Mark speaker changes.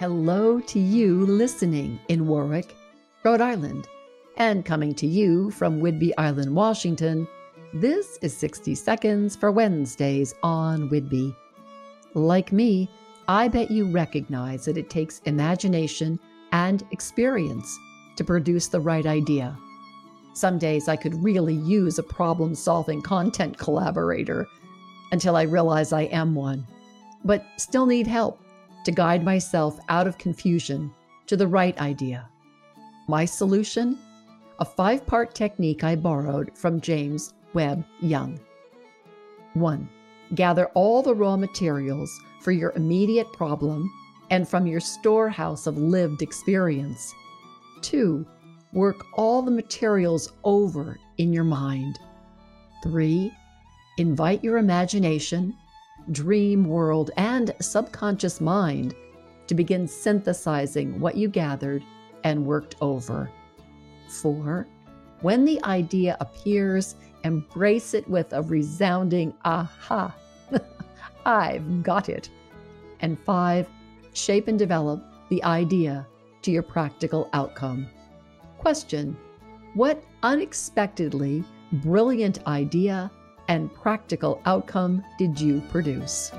Speaker 1: Hello to you listening in Warwick, Rhode Island, and coming to you from Whidbey Island, Washington. This is 60 Seconds for Wednesdays on Whidbey. Like me, I bet you recognize that it takes imagination and experience to produce the right idea. Some days I could really use a problem solving content collaborator until I realize I am one, but still need help to guide myself out of confusion to the right idea. My solution? A five part technique I borrowed from James Webb Young. 1. Gather all the raw materials for your immediate problem and from your storehouse of lived experience. 2. Work all the materials over in your mind. 3. Invite your imagination, dream world, and subconscious mind to begin synthesizing what you gathered and worked over. 4. When the idea appears, embrace it with a resounding aha. I've got it. And 5. Shape and develop the idea to your practical outcome. Question What unexpectedly brilliant idea and practical outcome did you produce?